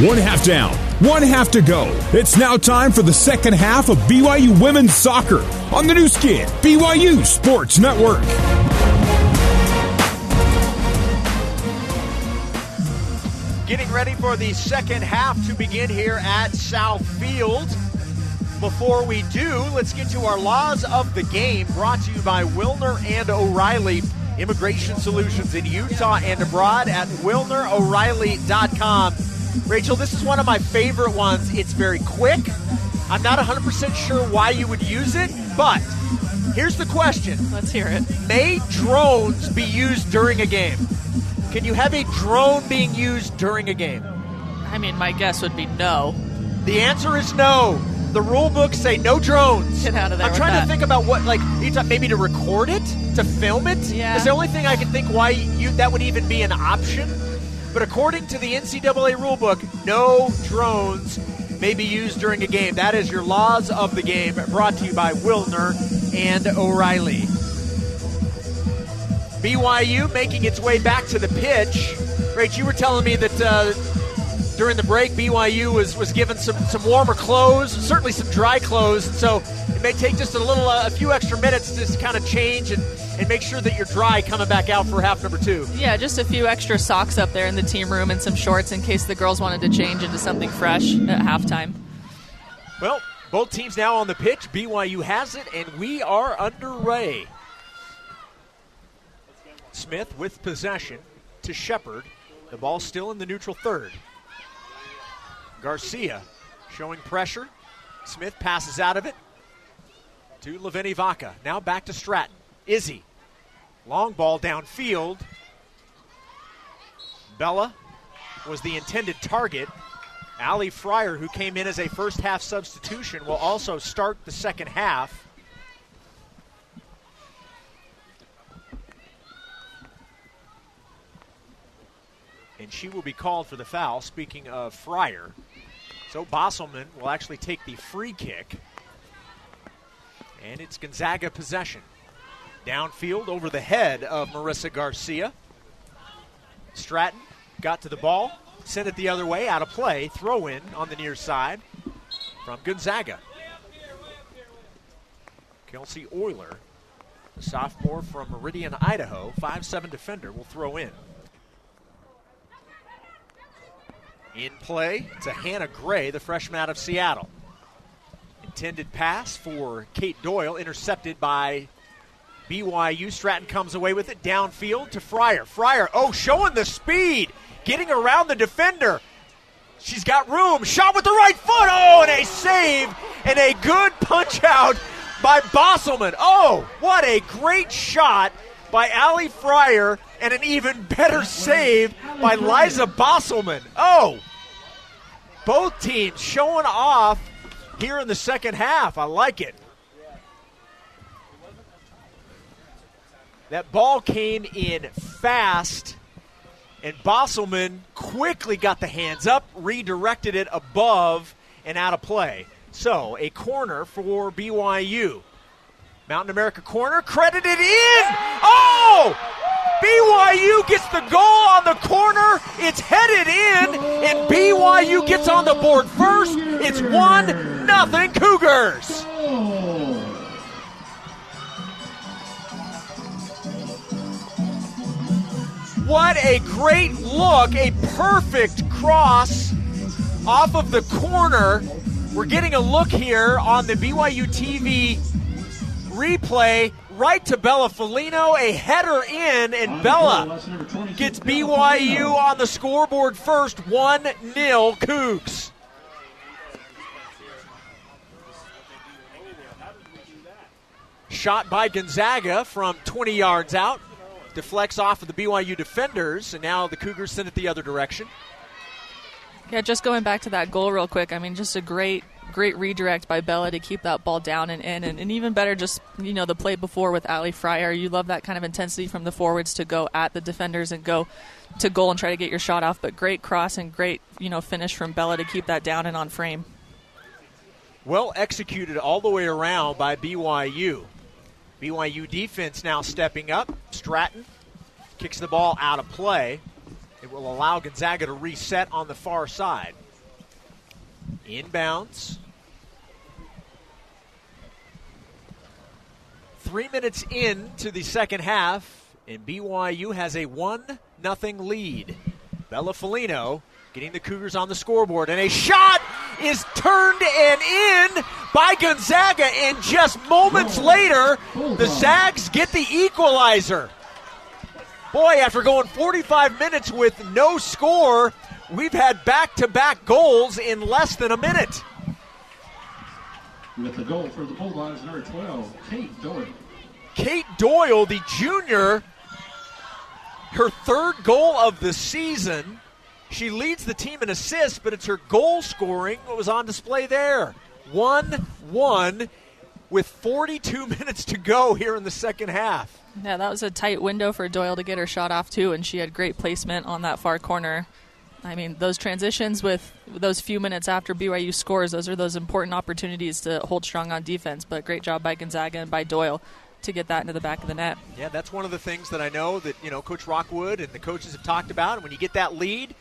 One half down, one half to go. It's now time for the second half of BYU Women's Soccer on the new skin, BYU Sports Network. Getting ready for the second half to begin here at South Field. Before we do, let's get to our laws of the game brought to you by Wilner and O'Reilly Immigration Solutions in Utah and abroad at WilnerO'Reilly.com. Rachel, this is one of my favorite ones. It's very quick. I'm not 100% sure why you would use it, but here's the question. Let's hear it. May drones be used during a game? Can you have a drone being used during a game? I mean, my guess would be no. The answer is no. The rule books say no drones. Get out of there. I'm trying that. to think about what, like, maybe to record it, to film it. Yeah. It's the only thing I can think why you that would even be an option. But according to the NCAA rulebook, no drones may be used during a game. That is your laws of the game, brought to you by Wilner and O'Reilly. BYU making its way back to the pitch. Rach, you were telling me that uh, during the break, BYU was, was given some, some warmer clothes, certainly some dry clothes. So it may take just a little, uh, a few extra minutes to just kind of change and, and make sure that you're dry coming back out for half number two. Yeah, just a few extra socks up there in the team room and some shorts in case the girls wanted to change into something fresh at halftime. Well, both teams now on the pitch. BYU has it, and we are underway. Smith with possession to Shepard. The ball still in the neutral third. Garcia showing pressure. Smith passes out of it to Leveni Vaca. Now back to Stratton. Izzy. Long ball downfield. Bella was the intended target. Ali Fryer, who came in as a first half substitution, will also start the second half. And she will be called for the foul. Speaking of Fryer, so Bosselman will actually take the free kick. And it's Gonzaga possession. Downfield over the head of Marissa Garcia. Stratton got to the ball, sent it the other way, out of play. Throw in on the near side from Gonzaga. Kelsey Euler, the sophomore from Meridian, Idaho, 5'7 defender, will throw in. In play to Hannah Gray, the freshman out of Seattle. Intended pass for Kate Doyle, intercepted by BYU. Stratton comes away with it downfield to Fryer. Fryer, oh, showing the speed, getting around the defender. She's got room. Shot with the right foot. Oh, and a save and a good punch out by Bosselman. Oh, what a great shot by Ali Fryer and an even better save by Liza Bosselman. Oh, both teams showing off here in the second half. I like it. That ball came in fast, and Bosselman quickly got the hands up, redirected it above and out of play. So, a corner for BYU. Mountain America corner, credited in! Oh! BYU gets the goal on the corner. It's headed in, and BYU gets on the board first. It's 1 nothing Cougars. What a great look, a perfect cross off of the corner. We're getting a look here on the BYU TV replay right to Bella Felino, a header in, and Bella gets BYU on the scoreboard first, 1 0 Cougs. Shot by Gonzaga from 20 yards out. Deflects off of the BYU defenders, and now the Cougars send it the other direction. Yeah, just going back to that goal real quick. I mean, just a great, great redirect by Bella to keep that ball down and in, and, and even better, just you know, the play before with Ali Fryer. You love that kind of intensity from the forwards to go at the defenders and go to goal and try to get your shot off. But great cross and great, you know, finish from Bella to keep that down and on frame. Well executed all the way around by BYU. BYU defense now stepping up. Stratton kicks the ball out of play. It will allow Gonzaga to reset on the far side. Inbounds. Three minutes into the second half, and BYU has a 1 nothing lead. Bella Folino getting the Cougars on the scoreboard, and a shot is turned and in by Gonzaga, and just moments later, the Zags get the equalizer. Boy, after going 45 minutes with no score, we've had back to back goals in less than a minute. With the goal for the Bulldogs, number 12, Kate Doyle. Kate Doyle, the junior, her third goal of the season. She leads the team in assists, but it's her goal scoring that was on display there. 1 1 with 42 minutes to go here in the second half. Yeah, that was a tight window for Doyle to get her shot off, too, and she had great placement on that far corner. I mean, those transitions with those few minutes after BYU scores, those are those important opportunities to hold strong on defense. But great job by Gonzaga and by Doyle to get that into the back of the net. Yeah, that's one of the things that I know that you know Coach Rockwood and the coaches have talked about. And when you get that lead,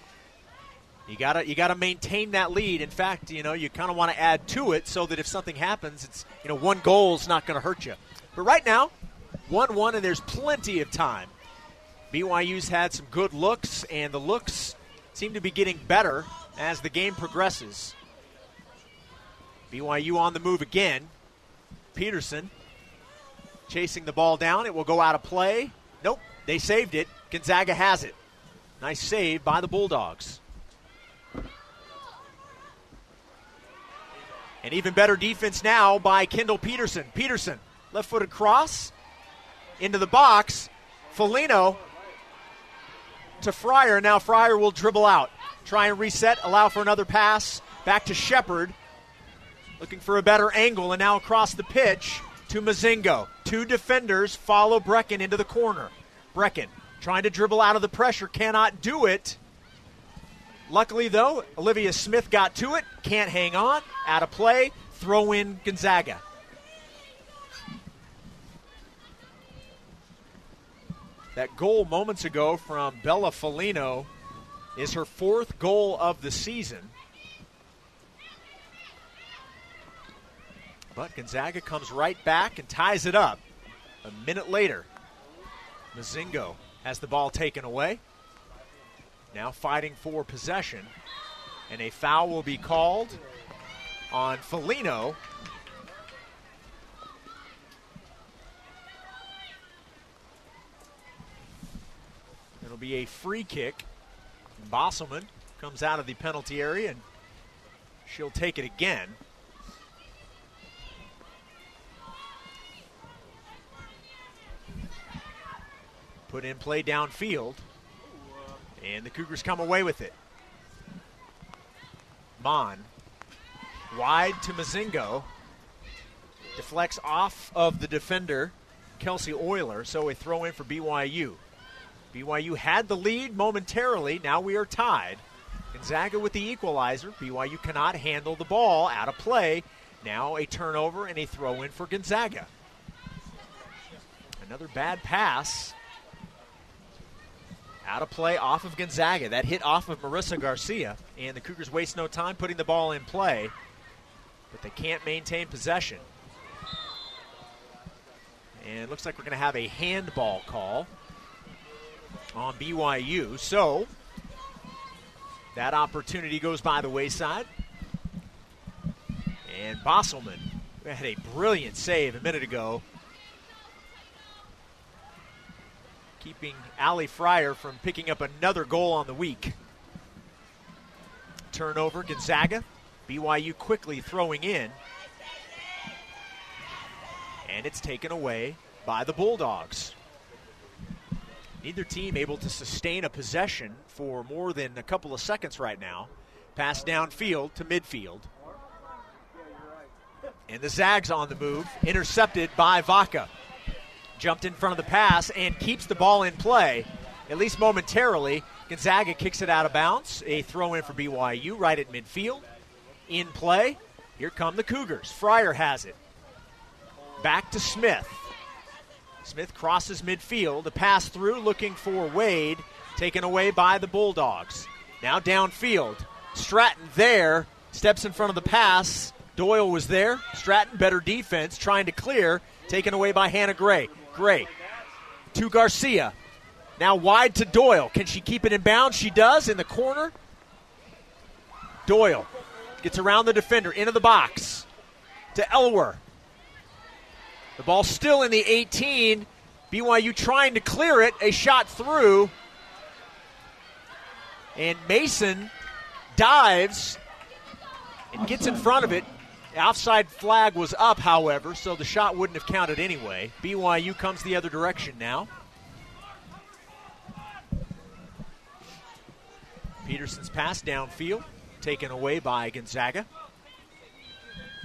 you gotta you gotta maintain that lead. In fact, you know you kind of want to add to it so that if something happens, it's you know one goal is not going to hurt you. But right now, one one, and there's plenty of time. BYU's had some good looks, and the looks seem to be getting better as the game progresses. BYU on the move again. Peterson chasing the ball down. It will go out of play. Nope, they saved it. Gonzaga has it. Nice save by the Bulldogs. And even better defense now by Kendall Peterson. Peterson, left footed cross into the box. Folino to Fryer. Now Fryer will dribble out. Try and reset, allow for another pass. Back to Shepard. Looking for a better angle, and now across the pitch to Mozingo. Two defenders follow Brecken into the corner. Brecken trying to dribble out of the pressure, cannot do it. Luckily, though, Olivia Smith got to it, can't hang on, out of play, throw in Gonzaga. That goal moments ago from Bella Folino is her fourth goal of the season. But Gonzaga comes right back and ties it up. A minute later, Mozingo has the ball taken away. Now fighting for possession. And a foul will be called on Folino. It'll be a free kick. Bosselman comes out of the penalty area and she'll take it again. Put in play downfield. And the Cougars come away with it. Mon. Wide to Mozingo. Deflects off of the defender, Kelsey Euler, so a throw in for BYU. BYU had the lead momentarily. Now we are tied. Gonzaga with the equalizer. BYU cannot handle the ball out of play. Now a turnover and a throw in for Gonzaga. Another bad pass out of play off of Gonzaga. That hit off of Marissa Garcia, and the Cougars waste no time putting the ball in play, but they can't maintain possession. And it looks like we're going to have a handball call on BYU. So that opportunity goes by the wayside. And Bosselman had a brilliant save a minute ago keeping Ali Fryer from picking up another goal on the week. Turnover, Gonzaga. BYU quickly throwing in. And it's taken away by the Bulldogs. Neither team able to sustain a possession for more than a couple of seconds right now. Pass downfield to midfield. And the Zags on the move, intercepted by Vaca jumped in front of the pass and keeps the ball in play, at least momentarily. Gonzaga kicks it out of bounds. A throw in for BYU right at midfield. In play. Here come the Cougars. Fryer has it. Back to Smith. Smith crosses midfield. A pass through looking for Wade. Taken away by the Bulldogs. Now downfield. Stratton there. steps in front of the pass. Doyle was there. Stratton, better defense, trying to clear, taken away by Hannah Gray. Gray to Garcia. Now wide to Doyle. Can she keep it in bounds? She does in the corner. Doyle gets around the defender into the box to Elwer. The ball still in the 18. BYU trying to clear it. A shot through. And Mason dives and gets in front of it. Offside flag was up, however, so the shot wouldn't have counted anyway. BYU comes the other direction now. Peterson's pass downfield, taken away by Gonzaga.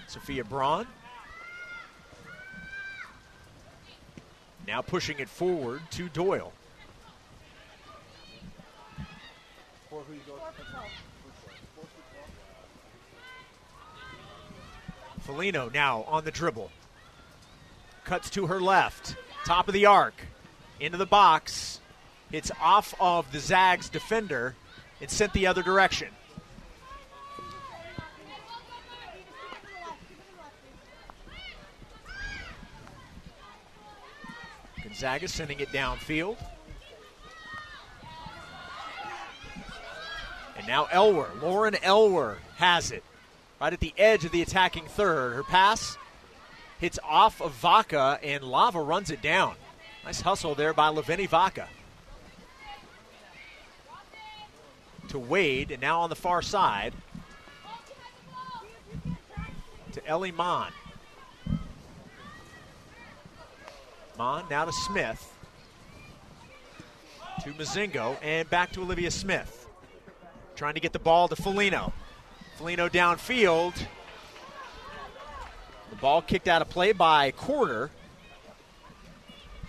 Sophia Braun. Now pushing it forward to Doyle. Felino now on the dribble. Cuts to her left. Top of the arc. Into the box. Hits off of the Zags defender and sent the other direction. Gonzaga sending it downfield. And now Elwer, Lauren Elwer has it right at the edge of the attacking third. Her pass hits off of Vaca, and Lava runs it down. Nice hustle there by Lavini Vaca. To Wade, and now on the far side to Ellie Mon. Mon now to Smith. To Mozingo, and back to Olivia Smith. Trying to get the ball to Felino. Felino downfield. The ball kicked out of play by Quarter.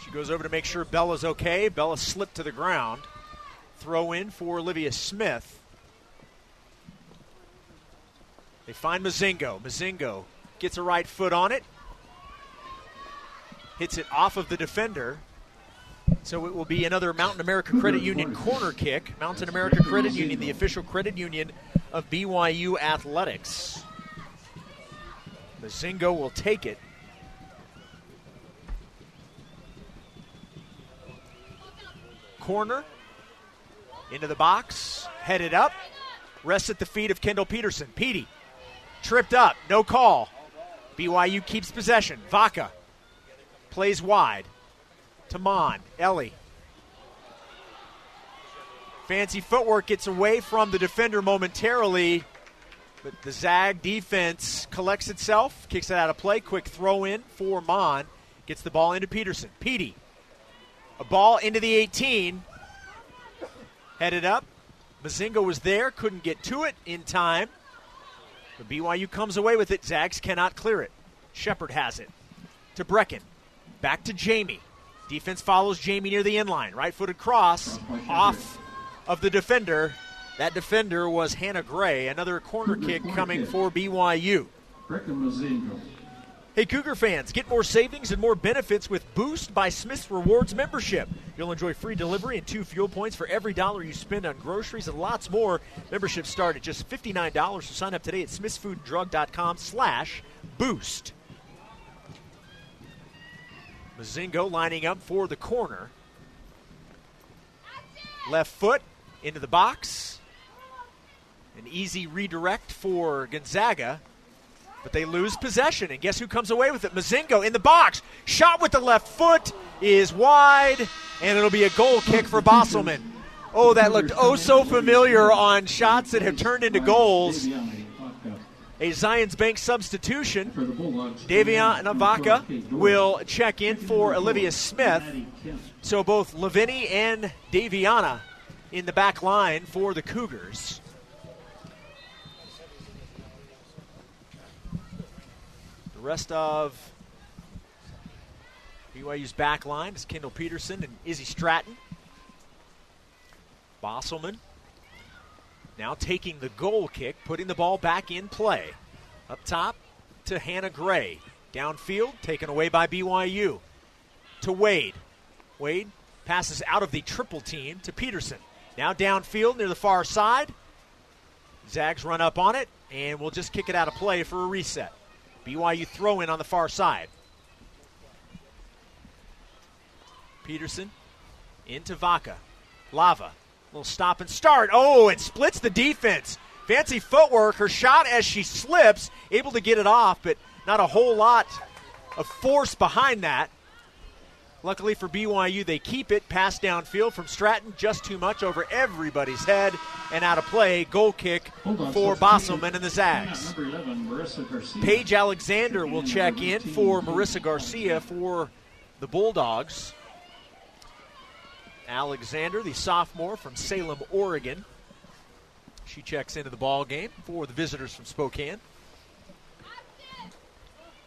She goes over to make sure Bella's okay. Bella slipped to the ground. Throw in for Olivia Smith. They find Mozingo. Mozingo gets a right foot on it. Hits it off of the defender. So it will be another Mountain America Credit Union corner kick. Mountain America Credit Union, the official credit union of BYU Athletics. Mozingo will take it. Corner into the box, headed up, rests at the feet of Kendall Peterson. Petey tripped up, no call. BYU keeps possession. Vaca plays wide to Mon. Ellie. Fancy footwork gets away from the defender momentarily, but the Zag defense collects itself, kicks it out of play. Quick throw in for Mon. Gets the ball into Peterson. Petey. A ball into the 18. Headed up. Mozingo was there, couldn't get to it in time. But BYU comes away with it. Zags cannot clear it. Shepard has it. To Brecken. Back to Jamie. Defense follows Jamie near the end line. Right footed cross off of the defender. That defender was Hannah Gray. Another corner kick coming for BYU. Hey, Cougar fans, get more savings and more benefits with Boost by Smith's Rewards membership. You'll enjoy free delivery and two fuel points for every dollar you spend on groceries and lots more. Memberships start at just $59. So sign up today at smithsfooddrug.com slash boost. Mozingo lining up for the corner. Left foot into the box. An easy redirect for Gonzaga. But they lose possession. And guess who comes away with it? Mozingo in the box. Shot with the left foot is wide. And it'll be a goal kick for Bosselman. Oh, that looked oh so familiar on shots that have turned into goals. A Zions Bank substitution. Daviana Vaca will check in for Olivia Smith. So both Lavini and Daviana in the back line for the Cougars. The rest of BYU's back line is Kendall Peterson and Izzy Stratton. Bosselman now taking the goal kick, putting the ball back in play. Up top to Hannah Gray. Downfield, taken away by BYU. To Wade. Wade passes out of the triple team to Peterson. Now downfield near the far side. Zags run up on it, and we'll just kick it out of play for a reset. BYU throw in on the far side. Peterson into Vaca. Lava. Little stop and start. Oh, it splits the defense. Fancy footwork. Her shot as she slips, able to get it off, but not a whole lot of force behind that. Luckily for BYU, they keep it. Pass downfield from Stratton, just too much over everybody's head and out of play. Goal kick for Bosselman and the Zags. Paige Alexander will check in for Marissa Garcia for the Bulldogs. Alexander, the sophomore from Salem, Oregon. She checks into the ball game for the visitors from Spokane.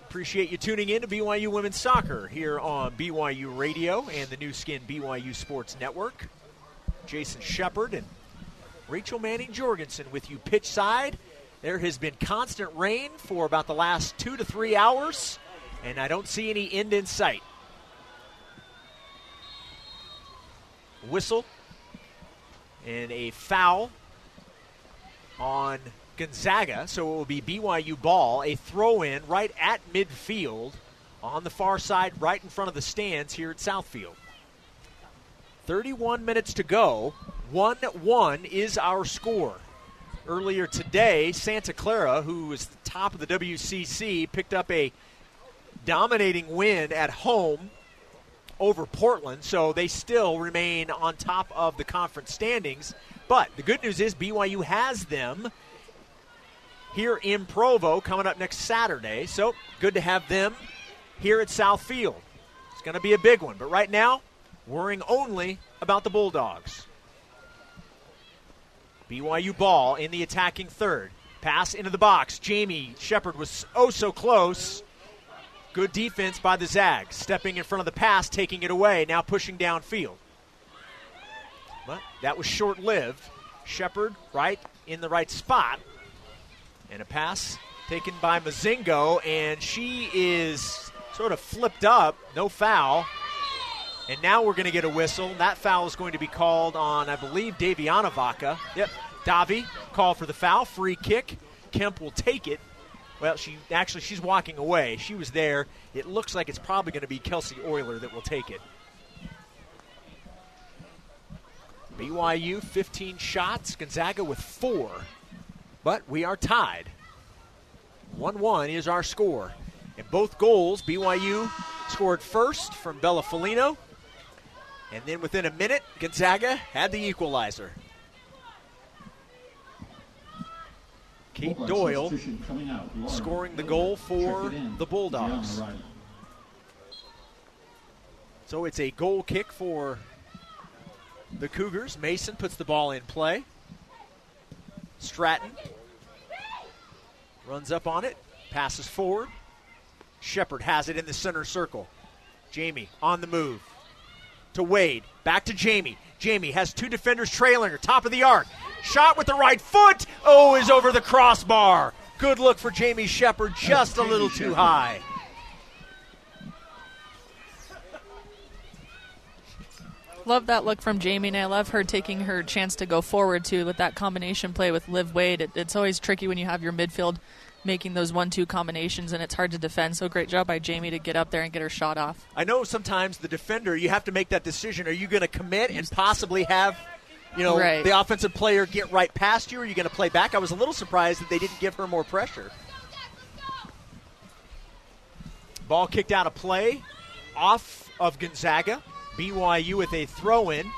Appreciate you tuning in to BYU Women's Soccer here on BYU Radio and the new Skin BYU Sports Network. Jason Shepard and Rachel Manning Jorgensen with you pitch side. There has been constant rain for about the last two to three hours, and I don't see any end in sight. Whistle and a foul on Gonzaga, so it will be BYU ball, a throw in right at midfield on the far side, right in front of the stands here at Southfield. 31 minutes to go. 1 1 is our score. Earlier today, Santa Clara, who is the top of the WCC, picked up a dominating win at home over Portland, so they still remain on top of the conference standings. But the good news is BYU has them here in Provo coming up next Saturday. So good to have them here at Southfield. It's going to be a big one. But right now, worrying only about the Bulldogs. BYU ball in the attacking third. Pass into the box. Jamie Shepard was oh so close. Good defense by the Zags. Stepping in front of the pass, taking it away, now pushing downfield. But that was short lived. Shepard right in the right spot. And a pass taken by Mozingo, and she is sort of flipped up. No foul. And now we're going to get a whistle. That foul is going to be called on, I believe, Daviana Vaca. Yep, Davi called for the foul. Free kick. Kemp will take it. Well, she actually she's walking away. She was there. It looks like it's probably going to be Kelsey Euler that will take it. BYU 15 shots, Gonzaga with four, but we are tied. 1 1 is our score. And both goals, BYU scored first from Bella Folino, and then within a minute, Gonzaga had the equalizer. Kate Doyle scoring the goal for the Bulldogs. So it's a goal kick for the Cougars. Mason puts the ball in play. Stratton runs up on it, passes forward. Shepard has it in the center circle. Jamie on the move to Wade. Back to Jamie. Jamie has two defenders trailing her, top of the arc. Shot with the right foot. Oh, is over the crossbar. Good look for Jamie Shepard, just a little too high. Love that look from Jamie, and I love her taking her chance to go forward too with that combination play with Liv Wade. It, it's always tricky when you have your midfield making those one-two combinations, and it's hard to defend. So great job by Jamie to get up there and get her shot off. I know sometimes the defender, you have to make that decision. Are you going to commit and possibly have, you know, Right. the offensive player get right past you, or are you going to play back? I was a little surprised that they didn't give her more pressure. Ball kicked out of play, off of Gonzaga. BYU with a throw-in.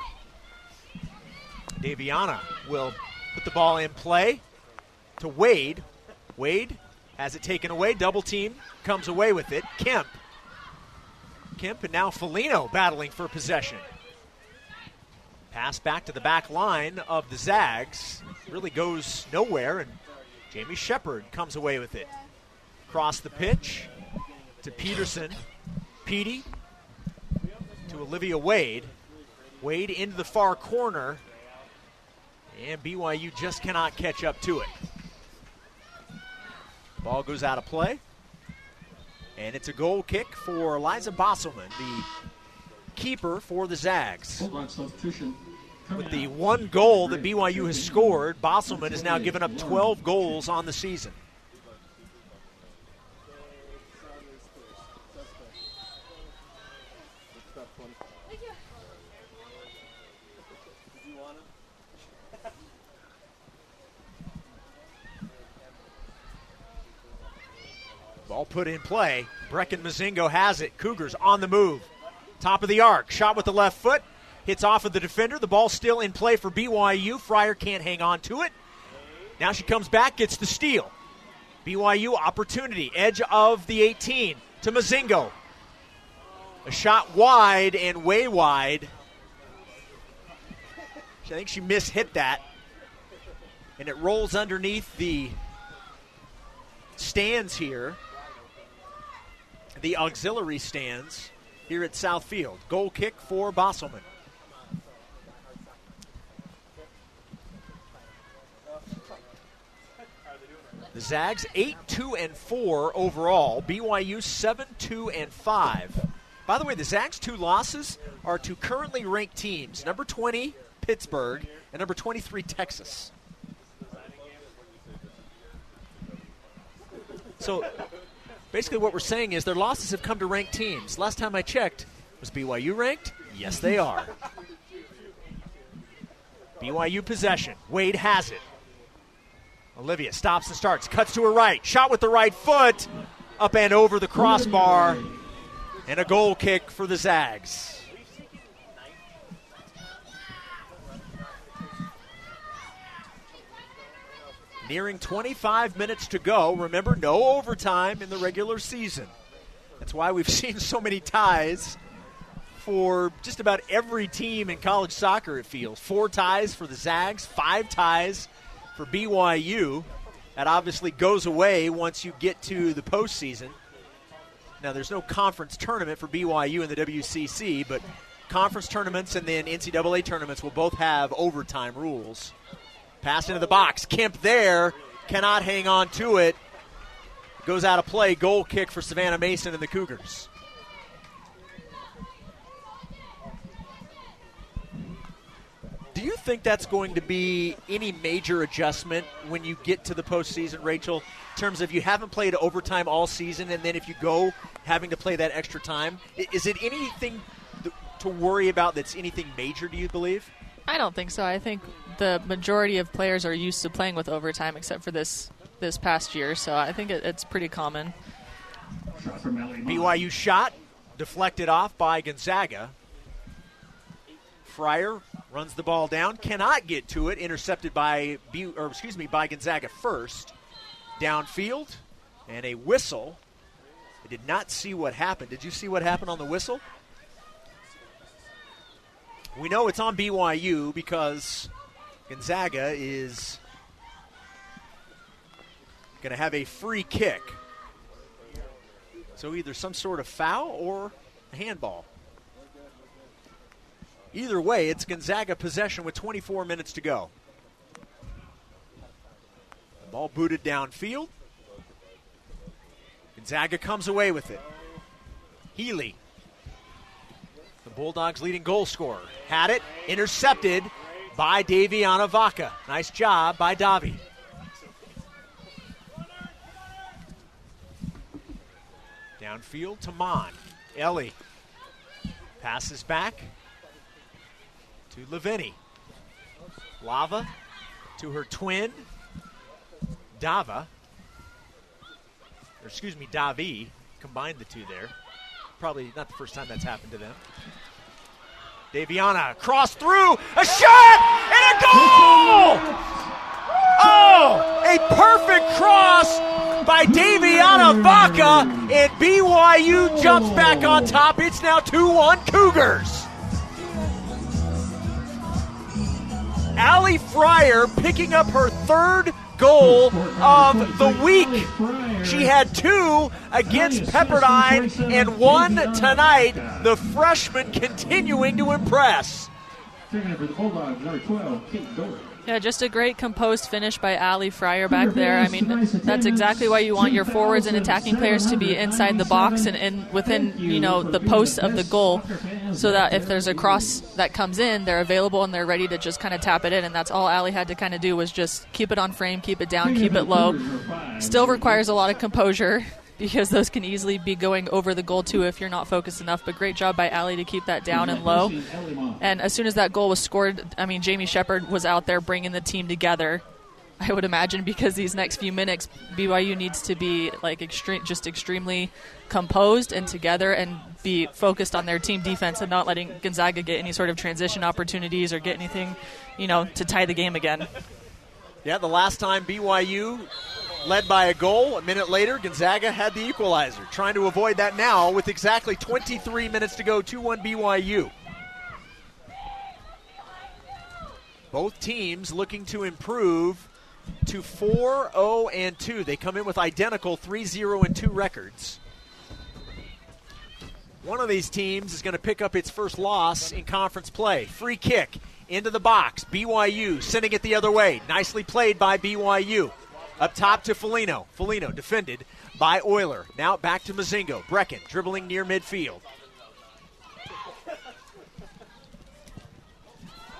Daviana will put the ball in play to Wade. Wade has it taken away. Double team comes away with it. Kemp. Kemp and now Felino battling for possession. Pass back to the back line of the Zags. Really goes nowhere, and Jamie Shepard comes away with it. Across the pitch to Peterson. Petey to Olivia Wade. Wade into the far corner, and BYU just cannot catch up to it. Ball goes out of play. And it's a goal kick for Eliza Bosselman, the keeper for the Zags. Hold on, substitution. With the one goal that BYU has scored, Bosselman has now given up 12 goals on the season. Ball put in play. Brecken Mazingo has it. Cougars on the move. Top of the arc. Shot with the left foot. Hits off of the defender. The ball still in play for BYU. Fryer can't hang on to it. Now she comes back, gets the steal. BYU opportunity. Edge of the 18 to Mozingo. A shot wide and way wide. I think she mishit that. And it rolls underneath the stands here the auxiliary stands here at South Field. Goal kick for Bosselman. The Zags 8 2 and 4 overall. BYU 7 2 and 5. By the way, the Zags' two losses are to currently ranked teams number 20, Pittsburgh, and number 23, Texas. So basically what we're saying is their losses have come to ranked teams. Last time I checked, was BYU ranked? Yes, they are. BYU possession. Wade has it. Olivia stops and starts, cuts to her right, shot with the right foot, up and over the crossbar, and a goal kick for the Zags. Nearing 25 minutes to go. Remember, no overtime in the regular season. That's why we've seen so many ties for just about every team in college soccer, it feels. Four ties for the Zags, five ties for BYU. That obviously goes away once you get to the postseason. Now, there's no conference tournament for BYU in the WCC, but conference tournaments and then NCAA tournaments will both have overtime rules. Pass into the box. Kemp there cannot hang on to it. Goes out of play. Goal kick for Savannah Mason and the Cougars. Do you think that's going to be any major adjustment when you get to the postseason, Rachel? In terms of you haven't played overtime all season, and then if you go having to play that extra time, is it anything to worry about that's anything major? Do you believe? I don't think so. I think the majority of players are used to playing with overtime, except for this this past year. So I think it, it's pretty common. BYU shot deflected off by Gonzaga. Fryer runs the ball down, cannot get to it, intercepted by B, or excuse me by Gonzaga first. Downfield and a whistle. I did not see what happened. Did you see what happened on the whistle? We know it's on BYU because Gonzaga is going to have a free kick. So either some sort of foul or a handball. Either way, it's Gonzaga possession with 24 minutes to go. Ball booted downfield. Gonzaga comes away with it. Healy the Bulldogs' leading goal scorer. Had it, intercepted by Daviana Vaca. Nice job by Davi. Downfield to Mon. Ellie passes back to Levini. Lava to her twin, Dava. Or excuse me, Davi. Combined the two there probably not the first time that's happened to them. Daviana cross through a shot and a goal! Oh, a perfect cross by Daviana Vaca, and BYU jumps back on top. It's now 2 1 Cougars. Allie Fryer picking up her third goal of the week. She had two against Pepperdine and one tonight. The freshman continuing to impress. for the Bulldogs, number 12, Kate Yeah, just a great composed finish by Ali Fryer back there. I mean, that's exactly why you want your forwards and attacking players to be inside the box and, and within, you know, the post of the goal, so that if there's a cross that comes in, they're available and they're ready to just kind of tap it in. And that's all Ali had to kind of do was just keep it on frame, keep it down, keep it low. Still requires a lot of composure because those can easily be going over the goal too if you're not focused enough. But great job by Ali to keep that down and low. And as soon as that goal was scored, I mean, Jamie Shepard was out there bringing the team together. I would imagine because these next few minutes, BYU needs to be like extreme, just extremely composed and together, and be focused on their team defense and not letting Gonzaga get any sort of transition opportunities or get anything, you know, to tie the game again. Yeah, the last time BYU led by a goal. A minute later, Gonzaga had the equalizer. Trying to avoid that now with exactly 23 minutes to go, 2 1 BYU. Both teams looking to improve to 4 0 and 2. They come in with identical 3 0 and 2 records. One of these teams is going to pick up its first loss in conference play. Free kick into the box. BYU sending it the other way. Nicely played by BYU. Up top to Folino. Folino defended by Euler. Now back to Mozingo. Brecken dribbling near midfield.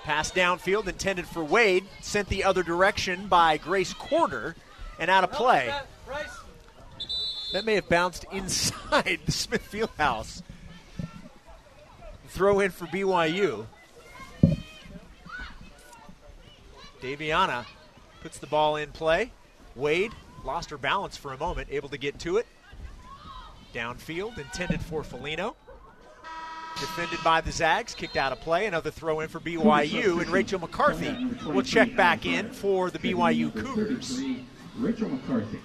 Pass downfield intended for Wade. Sent the other direction by Grace Corner and out of play. That may have bounced inside the Smith Fieldhouse. Throw in for BYU. Daviana puts the ball in play. Wade lost her balance for a moment, able to get to it. Downfield, intended for Folino. Defended by the Zags, kicked out of play. Another throw in for BYU, and Rachel McCarthy will check back in for the BYU Cougars. Rachel McCarthy.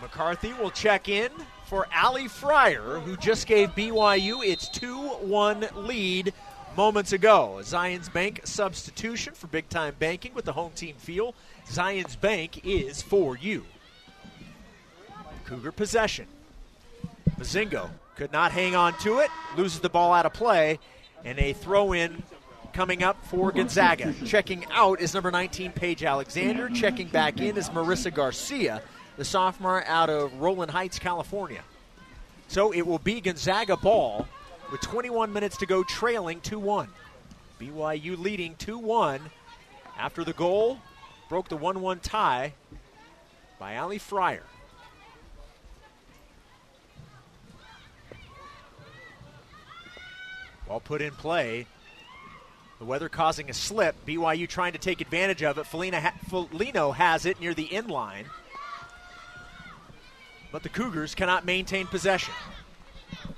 McCarthy will check in for Ali Fryer, who just gave BYU its 2 1 lead moments ago. A Zions Bank substitution for big time banking with the home team feel. Zions Bank is for you. Cougar possession. Mozingo could not hang on to it, loses the ball out of play, and a throw in coming up for Gonzaga. Checking out is number 19, Paige Alexander. Checking back in is Marissa Garcia, the sophomore out of Rowland Heights, California. So it will be Gonzaga ball with 21 minutes to go, trailing 2 1. BYU leading 2 1 after the goal broke the 1 1 tie by Ali Fryer. Ball put in play. The weather causing a slip. BYU trying to take advantage of it. Felina ha- Felino has it near the end line. But the Cougars cannot maintain possession.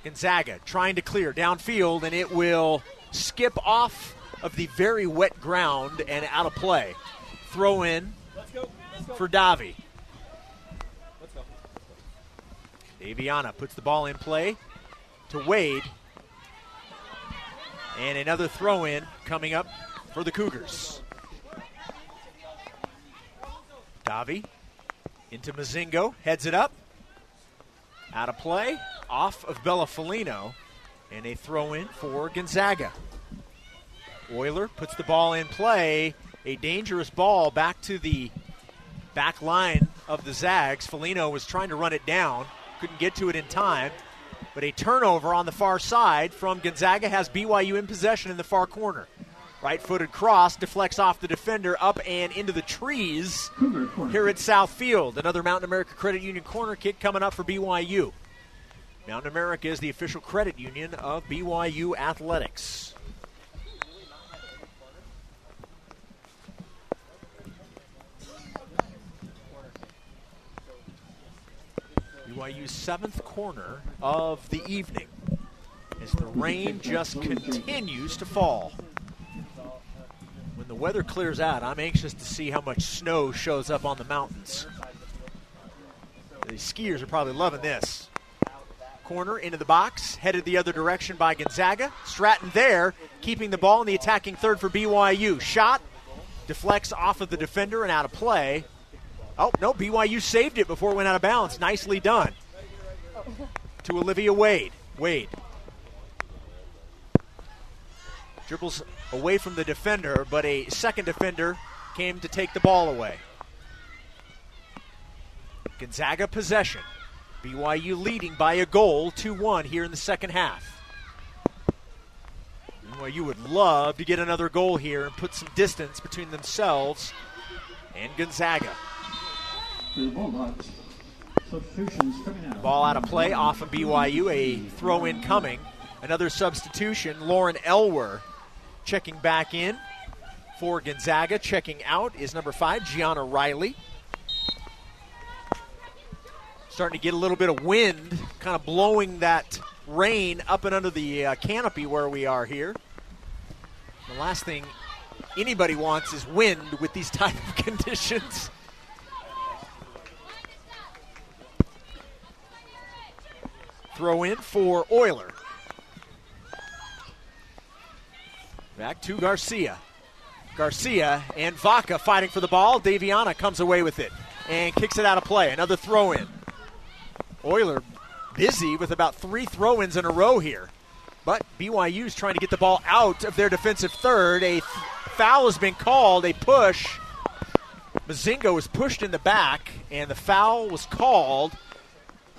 Gonzaga trying to clear downfield, and it will skip off of the very wet ground and out of play. Throw in for Davi. Daviana puts the ball in play to Wade. And another throw in coming up for the Cougars. Davi into Mozingo, heads it up. Out of play, off of Bella Felino, and a throw in for Gonzaga. Euler puts the ball in play. A dangerous ball back to the back line of the Zags. Felino was trying to run it down, couldn't get to it in time. But a turnover on the far side from Gonzaga has BYU in possession in the far corner. Right footed cross deflects off the defender up and into the trees here at South Field. Another Mountain America Credit Union corner kick coming up for BYU. Mountain America is the official credit union of BYU Athletics. BYU's seventh corner of the evening as the rain just continues to fall. When the weather clears out, I'm anxious to see how much snow shows up on the mountains. The skiers are probably loving this. Corner into the box, headed the other direction by Gonzaga. Stratton there, keeping the ball in the attacking third for BYU. Shot, deflects off of the defender and out of play. Oh, no, BYU saved it before it went out of bounds. Nicely done. To Olivia Wade. Wade. Dribbles away from the defender, but a second defender came to take the ball away. Gonzaga possession. BYU leading by a goal, 2 1 here in the second half. BYU would love to get another goal here and put some distance between themselves and Gonzaga. Ball out of play off of BYU, a throw in coming. Another substitution, Lauren Elwer checking back in for Gonzaga. Checking out is number five, Gianna Riley. Starting to get a little bit of wind, kind of blowing that rain up and under the uh, canopy where we are here. The last thing anybody wants is wind with these type of conditions. Throw in for Euler. Back to Garcia. Garcia and Vaca fighting for the ball. Daviana comes away with it and kicks it out of play. Another throw in. Euler busy with about three throw ins in a row here. But BYU's trying to get the ball out of their defensive third. A foul has been called, a push. Mozingo was pushed in the back, and the foul was called,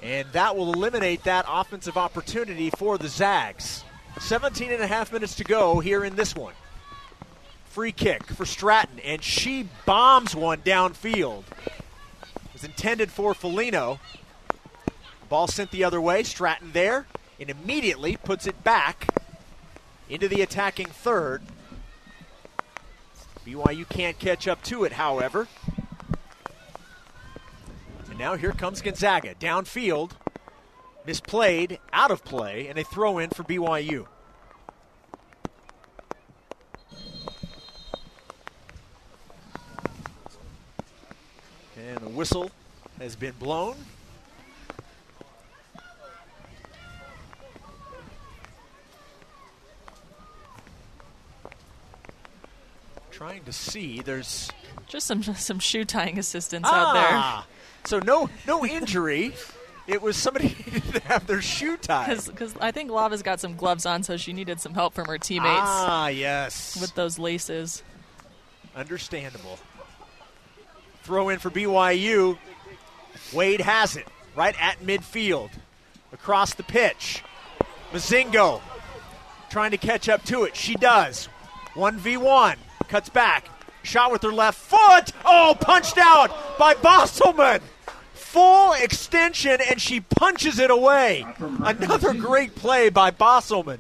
and that will eliminate that offensive opportunity for the Zags. 17 and a half minutes to go here in this one. Free kick for Stratton, and she bombs one downfield. It was intended for Felino. Ball sent the other way. Stratton there, and immediately puts it back into the attacking third. BYU can't catch up to it, however. Now here comes Gonzaga. Downfield, misplayed, out of play, and a throw in for BYU. And the whistle has been blown. Trying to see. There's Just some some shoe tying assistance out ah! there. So no no injury. It was somebody didn't have their shoe tied. Because I think Lava's got some gloves on, so she needed some help from her teammates Ah, yes. with those laces. Understandable. Throw in for BYU. Wade has it right at midfield. Across the pitch. Mozingo trying to catch up to it. She does. 1v1. Cuts back. Shot with her left foot. Oh, punched out by Bosselman. Full extension, and she punches it away. Another great play by Bosselman.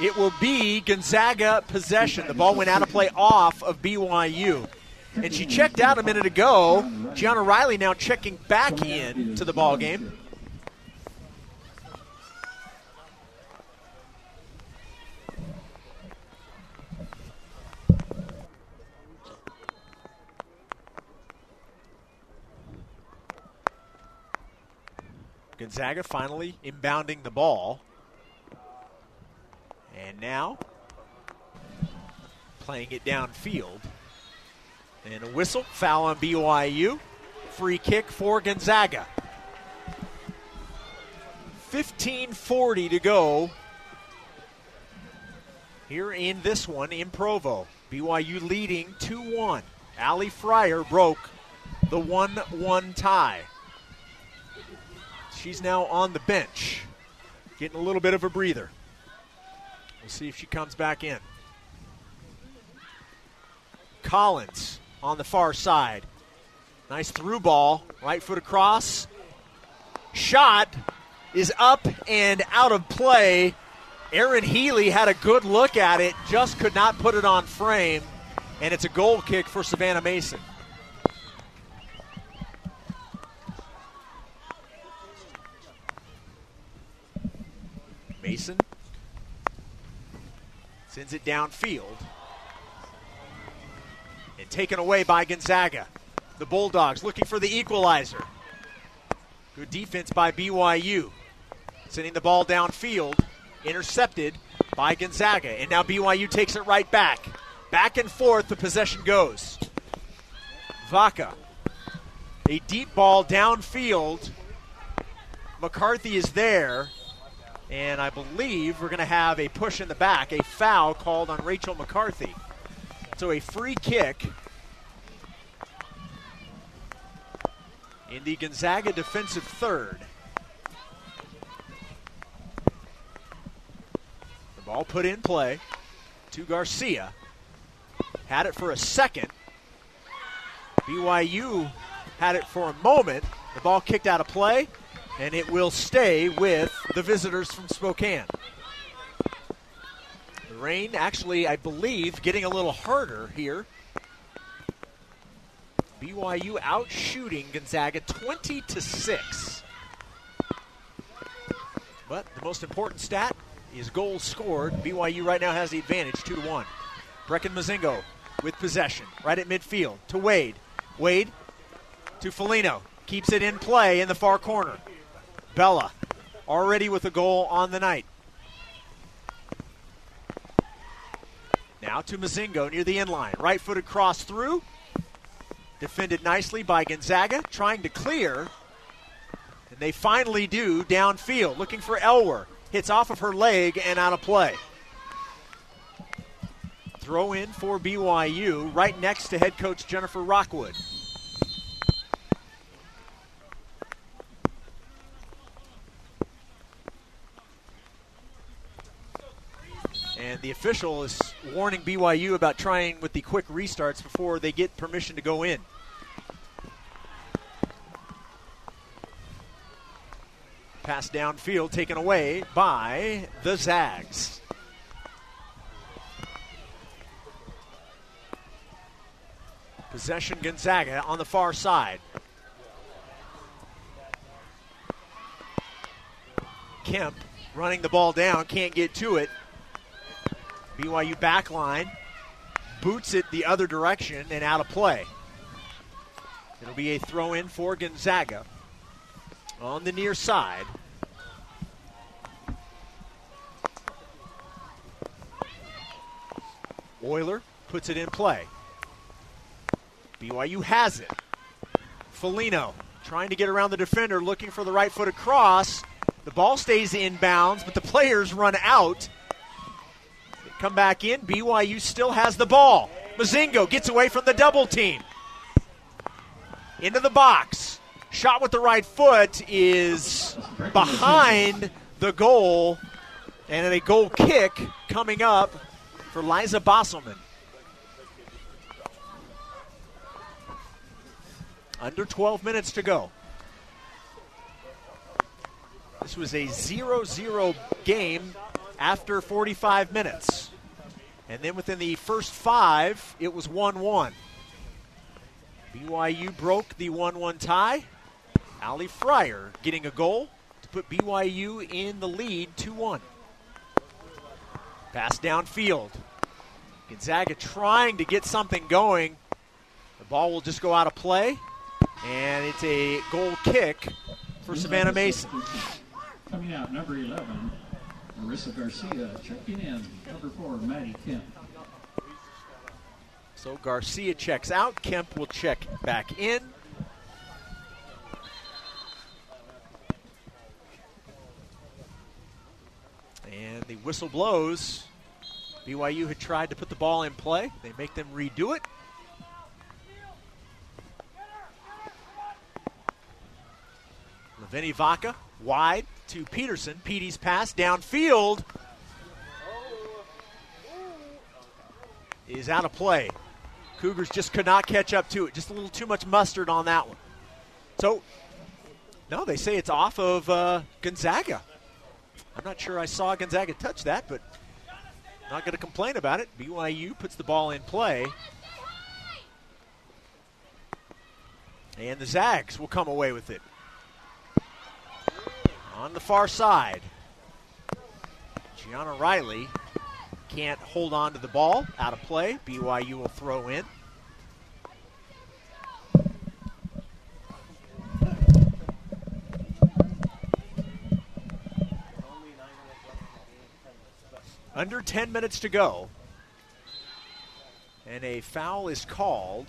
It will be Gonzaga possession. The ball went out of play off of BYU. And she checked out a minute ago. Gianna Riley now checking back in to the ball game. Gonzaga finally inbounding the ball. And now playing it downfield. And a whistle, foul on BYU. Free kick for Gonzaga. 15:40 to go here in this one in Provo. BYU leading 2-1. Allie Fryer broke the 1-1 tie. She's now on the bench, getting a little bit of a breather. We'll see if she comes back in. Collins on the far side. Nice through ball, right foot across. Shot is up and out of play. Aaron Healy had a good look at it, just could not put it on frame, and it's a goal kick for Savannah Mason. Mason sends it downfield and taken away by Gonzaga. The Bulldogs looking for the equalizer. Good defense by BYU. Sending the ball downfield, intercepted by Gonzaga. And now BYU takes it right back. Back and forth, the possession goes. Vaca. A deep ball downfield. McCarthy is there. And I believe we're going to have a push in the back, a foul called on Rachel McCarthy. So a free kick in the Gonzaga defensive third. The ball put in play to Garcia. Had it for a second. BYU had it for a moment. The ball kicked out of play, and it will stay with the visitors from Spokane. The rain actually, I believe, getting a little harder here. BYU out shooting Gonzaga 20 to 6. But the most important stat is goals scored. BYU right now has the advantage, 2 to 1. Brecken Mozingo with possession, right at midfield to Wade. Wade to Felino. Keeps it in play in the far corner. Bella already with a goal on the night. Now to Mozingo near the end line. Right footed cross through. Defended nicely by Gonzaga, trying to clear. And they finally do downfield, looking for Elwer. Hits off of her leg and out of play. Throw in for BYU, right next to head coach Jennifer Rockwood. And the official is warning BYU about trying with the quick restarts before they get permission to go in. Pass downfield taken away by the Zags. Possession Gonzaga on the far side. Kemp running the ball down, can't get to it. BYU back line boots it the other direction and out of play. It'll be a throw in for Gonzaga on the near side. Euler puts it in play. BYU has it. Felino trying to get around the defender, looking for the right foot across. The ball stays inbounds, but the players run out. Come back in. BYU still has the ball. Mozingo gets away from the double team. Into the box. Shot with the right foot is behind the goal. And a goal kick coming up for Liza Bosselman. Under 12 minutes to go. This was a 0 0 game after 45 minutes. And then within the first five, it was 1 1. BYU broke the 1 1 tie. Ali Fryer getting a goal to put BYU in the lead 2 1. Pass downfield. Gonzaga trying to get something going. The ball will just go out of play. And it's a goal kick for Savannah Mason. Coming out, number 11, Marissa Garcia. Checking in, number 4, Maddie Kemp. So Garcia checks out. Kemp will check back in. And the whistle blows. BYU had tried to put the ball in play. They make them redo it. Lavini Vaca wide to Peterson. Petey's pass downfield is out of play. Cougars just could not catch up to it. Just a little too much mustard on that one. So, no, they say it's off of uh, Gonzaga. I'm not sure I saw Gonzaga touch that, but not going to complain about it. BYU puts the ball in play. And the Zags will come away with it. On the far side, Gianna Riley can't hold on to the ball. Out of play. BYU will throw in. Under 10 minutes to go. And a foul is called.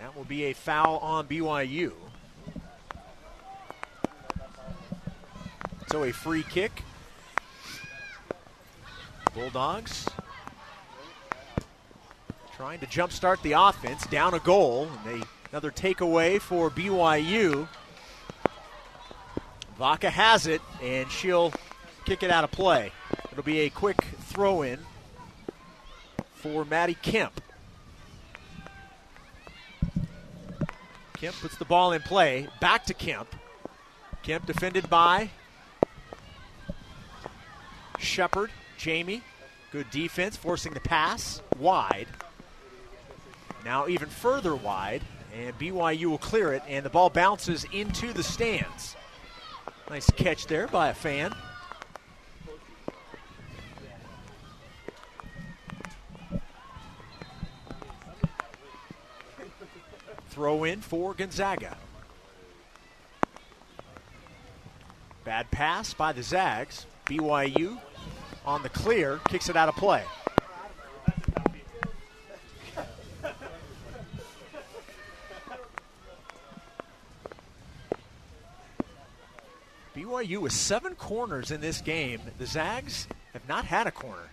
That will be a foul on BYU. So a free kick. Bulldogs trying to jumpstart the offense, down a goal, and they another takeaway for BYU. Vaca has it, and she'll kick it out of play. It'll be a quick throw in for Maddie Kemp. Kemp puts the ball in play. Back to Kemp. Kemp defended by Shepard. Jamie. Good defense, forcing the pass wide. Now even further wide, and BYU will clear it, and the ball bounces into the stands. Nice catch there by a fan. Throw in for Gonzaga. Bad pass by the Zags. BYU on the clear, kicks it out of play. BYU with seven corners in this game. The Zags have not had a corner.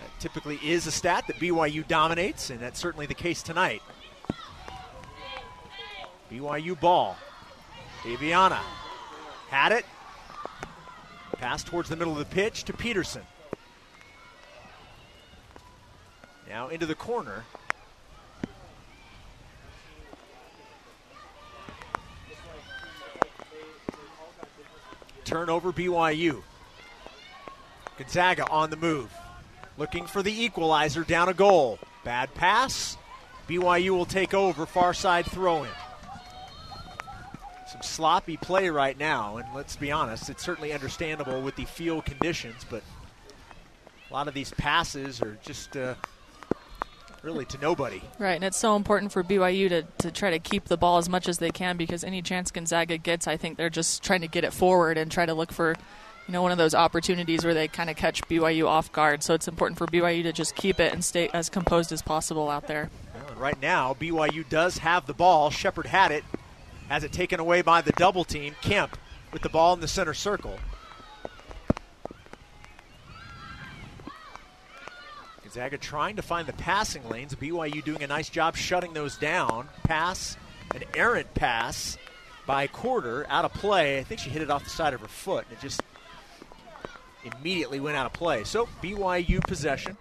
That typically is a stat that BYU dominates, and that's certainly the case tonight. BYU ball. Aviana had it. Pass towards the middle of the pitch to Peterson. Now into the corner. Turnover BYU. Gonzaga on the move. Looking for the equalizer down a goal. Bad pass. BYU will take over. Far side throw in. Some sloppy play right now, and let's be honest, it's certainly understandable with the field conditions, but a lot of these passes are just uh, really to nobody. Right, and it's so important for BYU to, to try to keep the ball as much as they can because any chance Gonzaga gets, I think they're just trying to get it forward and try to look for, you know, one of those opportunities where they kind of catch BYU off guard. So it's important for BYU to just keep it and stay as composed as possible out there. Well, right now, BYU does have the ball. Shepard had it, has it taken away by the double team. Kemp with the ball in the center circle. Gonzaga trying to find the passing lanes. BYU doing a nice job shutting those down. Pass, an errant pass by Quarter out of play. I think she hit it off the side of her foot, and it just immediately went out of play. So BYU possession.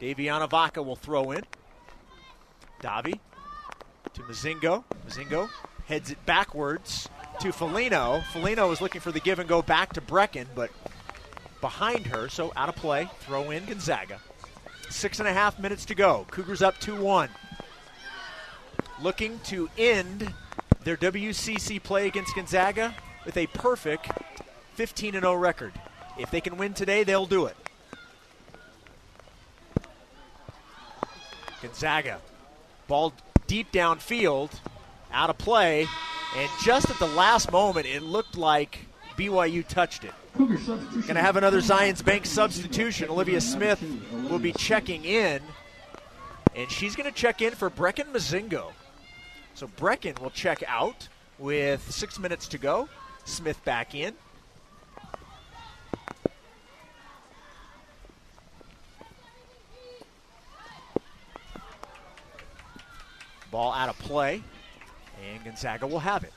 Daviana Vaca will throw in. Davi to Mozingo. Mozingo heads it backwards to Felino. Felino is looking for the give and go back to Brecken, but behind her, so out of play. Throw in Gonzaga. Six and a half minutes to go. Cougars up 2 1. Looking to end their WCC play against Gonzaga with a perfect 15 0 record. If they can win today, they'll do it. Gonzaga. Ball deep downfield, out of play, and just at the last moment, it looked like BYU touched it. Going to have another Zions Bank substitution. Olivia Smith will be checking in, and she's going to check in for Brecken Mozingo. So Brecken will check out with six minutes to go. Smith back in. Ball out of play, and Gonzaga will have it.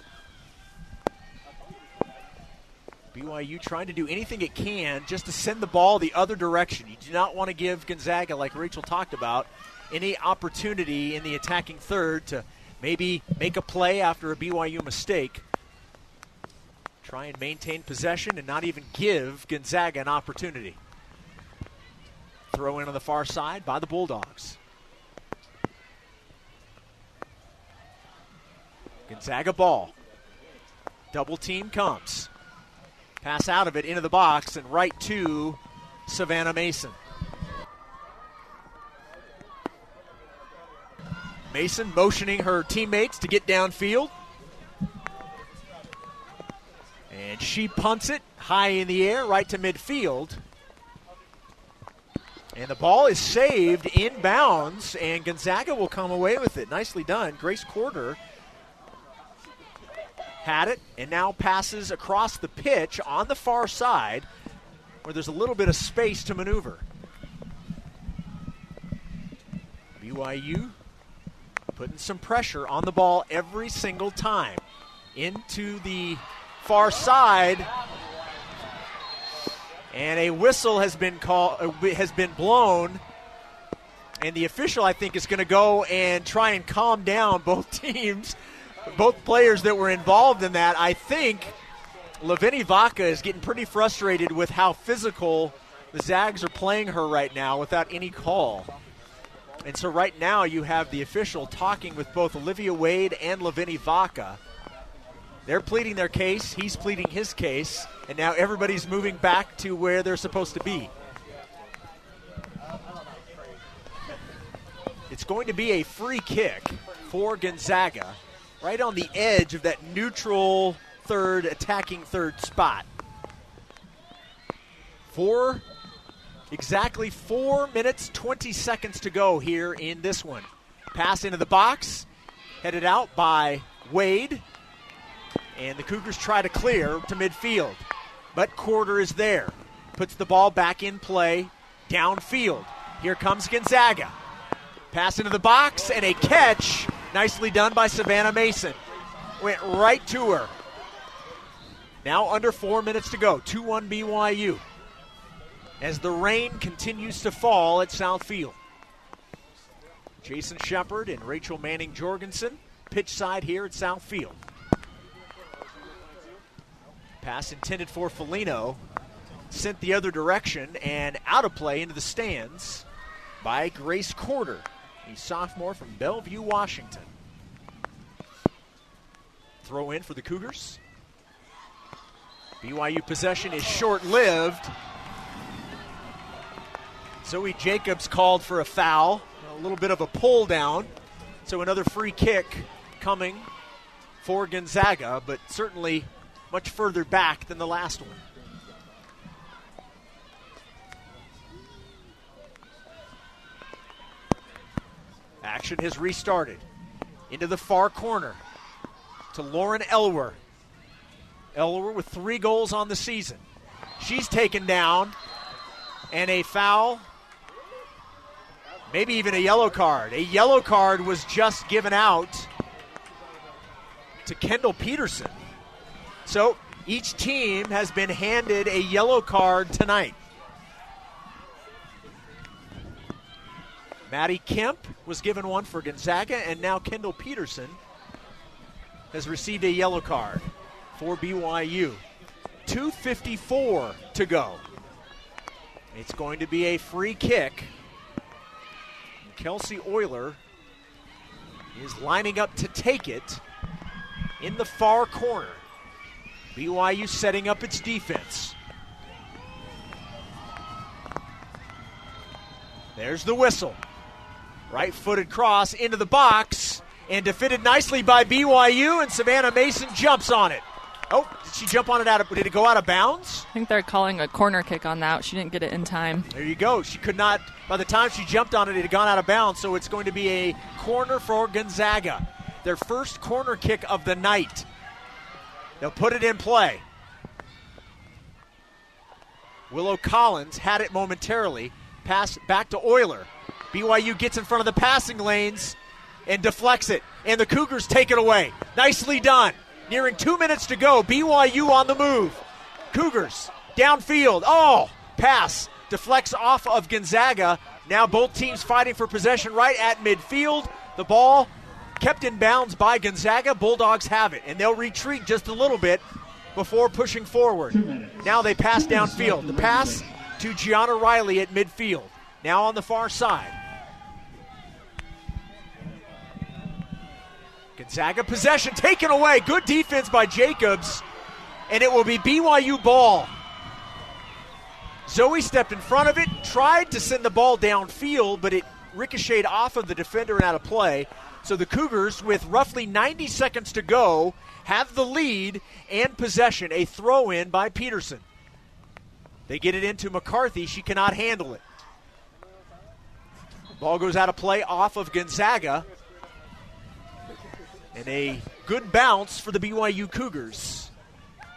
BYU trying to do anything it can just to send the ball the other direction. You do not want to give Gonzaga, like Rachel talked about, any opportunity in the attacking third to maybe make a play after a BYU mistake. Try and maintain possession and not even give Gonzaga an opportunity. Throw in on the far side by the Bulldogs. Gonzaga ball. Double team comes. Pass out of it into the box and right to Savannah Mason. Mason motioning her teammates to get downfield. And she punts it high in the air right to midfield. And the ball is saved inbounds, and Gonzaga will come away with it. Nicely done. Grace Quarter had it and now passes across the pitch on the far side where there's a little bit of space to maneuver. BYU putting some pressure on the ball every single time. Into the far side. And a whistle has been called uh, has been blown. And the official I think is going to go and try and calm down both teams, both players that were involved in that. I think Lavini Vaca is getting pretty frustrated with how physical the Zags are playing her right now without any call. And so right now you have the official talking with both Olivia Wade and Lavini Vaca. They're pleading their case, he's pleading his case, and now everybody's moving back to where they're supposed to be. It's going to be a free kick for Gonzaga, right on the edge of that neutral third, attacking third spot. Four, exactly four minutes, 20 seconds to go here in this one. Pass into the box, headed out by Wade, and the Cougars try to clear to midfield. But Quarter is there, puts the ball back in play downfield. Here comes Gonzaga. Pass into the box and a catch. Nicely done by Savannah Mason. Went right to her. Now under four minutes to go. 2 1 BYU. As the rain continues to fall at Southfield. Jason Shepard and Rachel Manning Jorgensen, pitch side here at Southfield. Pass intended for Felino, sent the other direction and out of play into the stands by Grace Quarter, a sophomore from Bellevue, Washington. Throw in for the Cougars. BYU possession is short lived. Zoe Jacobs called for a foul, a little bit of a pull down. So another free kick coming for Gonzaga, but certainly much further back than the last one. Action has restarted. Into the far corner to Lauren Elwer. Elwer with three goals on the season. She's taken down, and a foul, maybe even a yellow card. A yellow card was just given out to Kendall Peterson. So each team has been handed a yellow card tonight. Maddie Kemp was given one for Gonzaga, and now Kendall Peterson has received a yellow card for BYU. 2.54 to go. It's going to be a free kick. Kelsey Euler is lining up to take it in the far corner. BYU setting up its defense. There's the whistle. Right footed cross into the box and defended nicely by BYU, and Savannah Mason jumps on it. Oh, did she jump on it out of? Did it go out of bounds? I think they're calling a corner kick on that. She didn't get it in time. There you go. She could not. By the time she jumped on it, it had gone out of bounds. So it's going to be a corner for Gonzaga. Their first corner kick of the night. They'll put it in play. Willow Collins had it momentarily. Pass back to Euler. BYU gets in front of the passing lanes and deflects it. And the Cougars take it away. Nicely done. Nearing two minutes to go. BYU on the move. Cougars downfield. Oh, pass deflects off of Gonzaga. Now both teams fighting for possession right at midfield. The ball kept in bounds by Gonzaga. Bulldogs have it, and they'll retreat just a little bit before pushing forward. Now they pass downfield. The pass to Gianna Riley at midfield. Now on the far side. Gonzaga possession taken away. Good defense by Jacobs, and it will be BYU ball. Zoe stepped in front of it, tried to send the ball downfield, but it ricocheted off of the defender and out of play. So the Cougars, with roughly 90 seconds to go, have the lead and possession. A throw in by Peterson. They get it into McCarthy. She cannot handle it. Ball goes out of play off of Gonzaga. And a good bounce for the BYU Cougars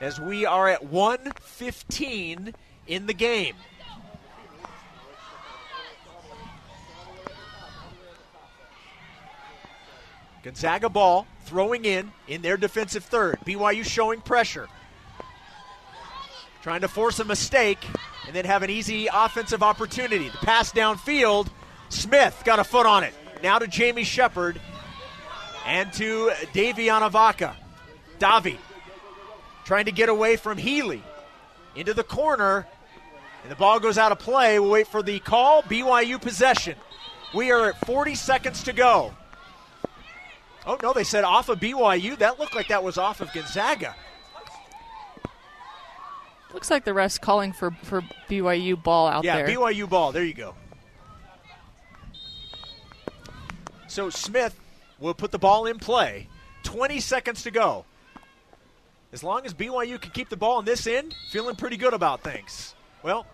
as we are at 115 in the game. Gonzaga ball throwing in in their defensive third. BYU showing pressure. Trying to force a mistake and then have an easy offensive opportunity. The pass downfield. Smith got a foot on it. Now to Jamie Shepard and to Daviana Vaca. Davi trying to get away from Healy into the corner. And the ball goes out of play. We'll wait for the call. BYU possession. We are at 40 seconds to go. Oh, no, they said off of BYU. That looked like that was off of Gonzaga. Looks like the refs calling for, for BYU ball out yeah, there. Yeah, BYU ball. There you go. So Smith will put the ball in play. 20 seconds to go. As long as BYU can keep the ball in this end, feeling pretty good about things. Well,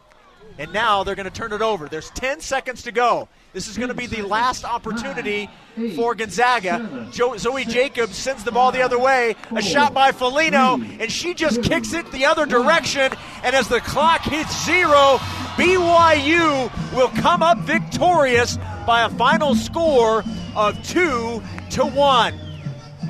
and now they're going to turn it over. There's 10 seconds to go. This is going to be the last opportunity for Gonzaga. Zoe Jacobs sends the ball the other way. A shot by Folino, and she just kicks it the other direction. And as the clock hits zero, BYU will come up victorious by a final score of two to one.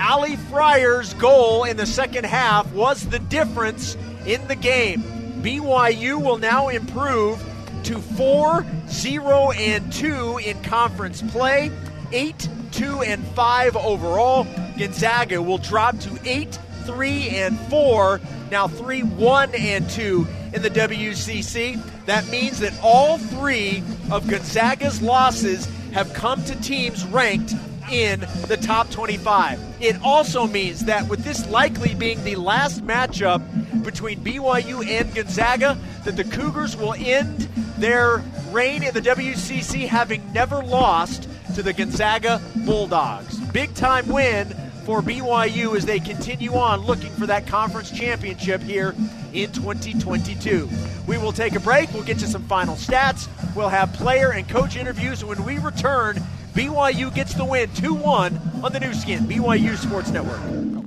Ali Fryer's goal in the second half was the difference in the game. BYU will now improve to 4 0 and 2 in conference play, 8 2 and 5 overall. Gonzaga will drop to 8 3 and 4, now 3 1 and 2 in the WCC. That means that all three of Gonzaga's losses have come to teams ranked in the top 25. It also means that with this likely being the last matchup between BYU and Gonzaga, that the Cougars will end their reign in the WCC having never lost to the Gonzaga Bulldogs. Big time win for BYU as they continue on looking for that conference championship here in 2022. We will take a break. We'll get you some final stats. We'll have player and coach interviews. When we return, BYU gets the win 2 1 on the new Skin, BYU Sports Network.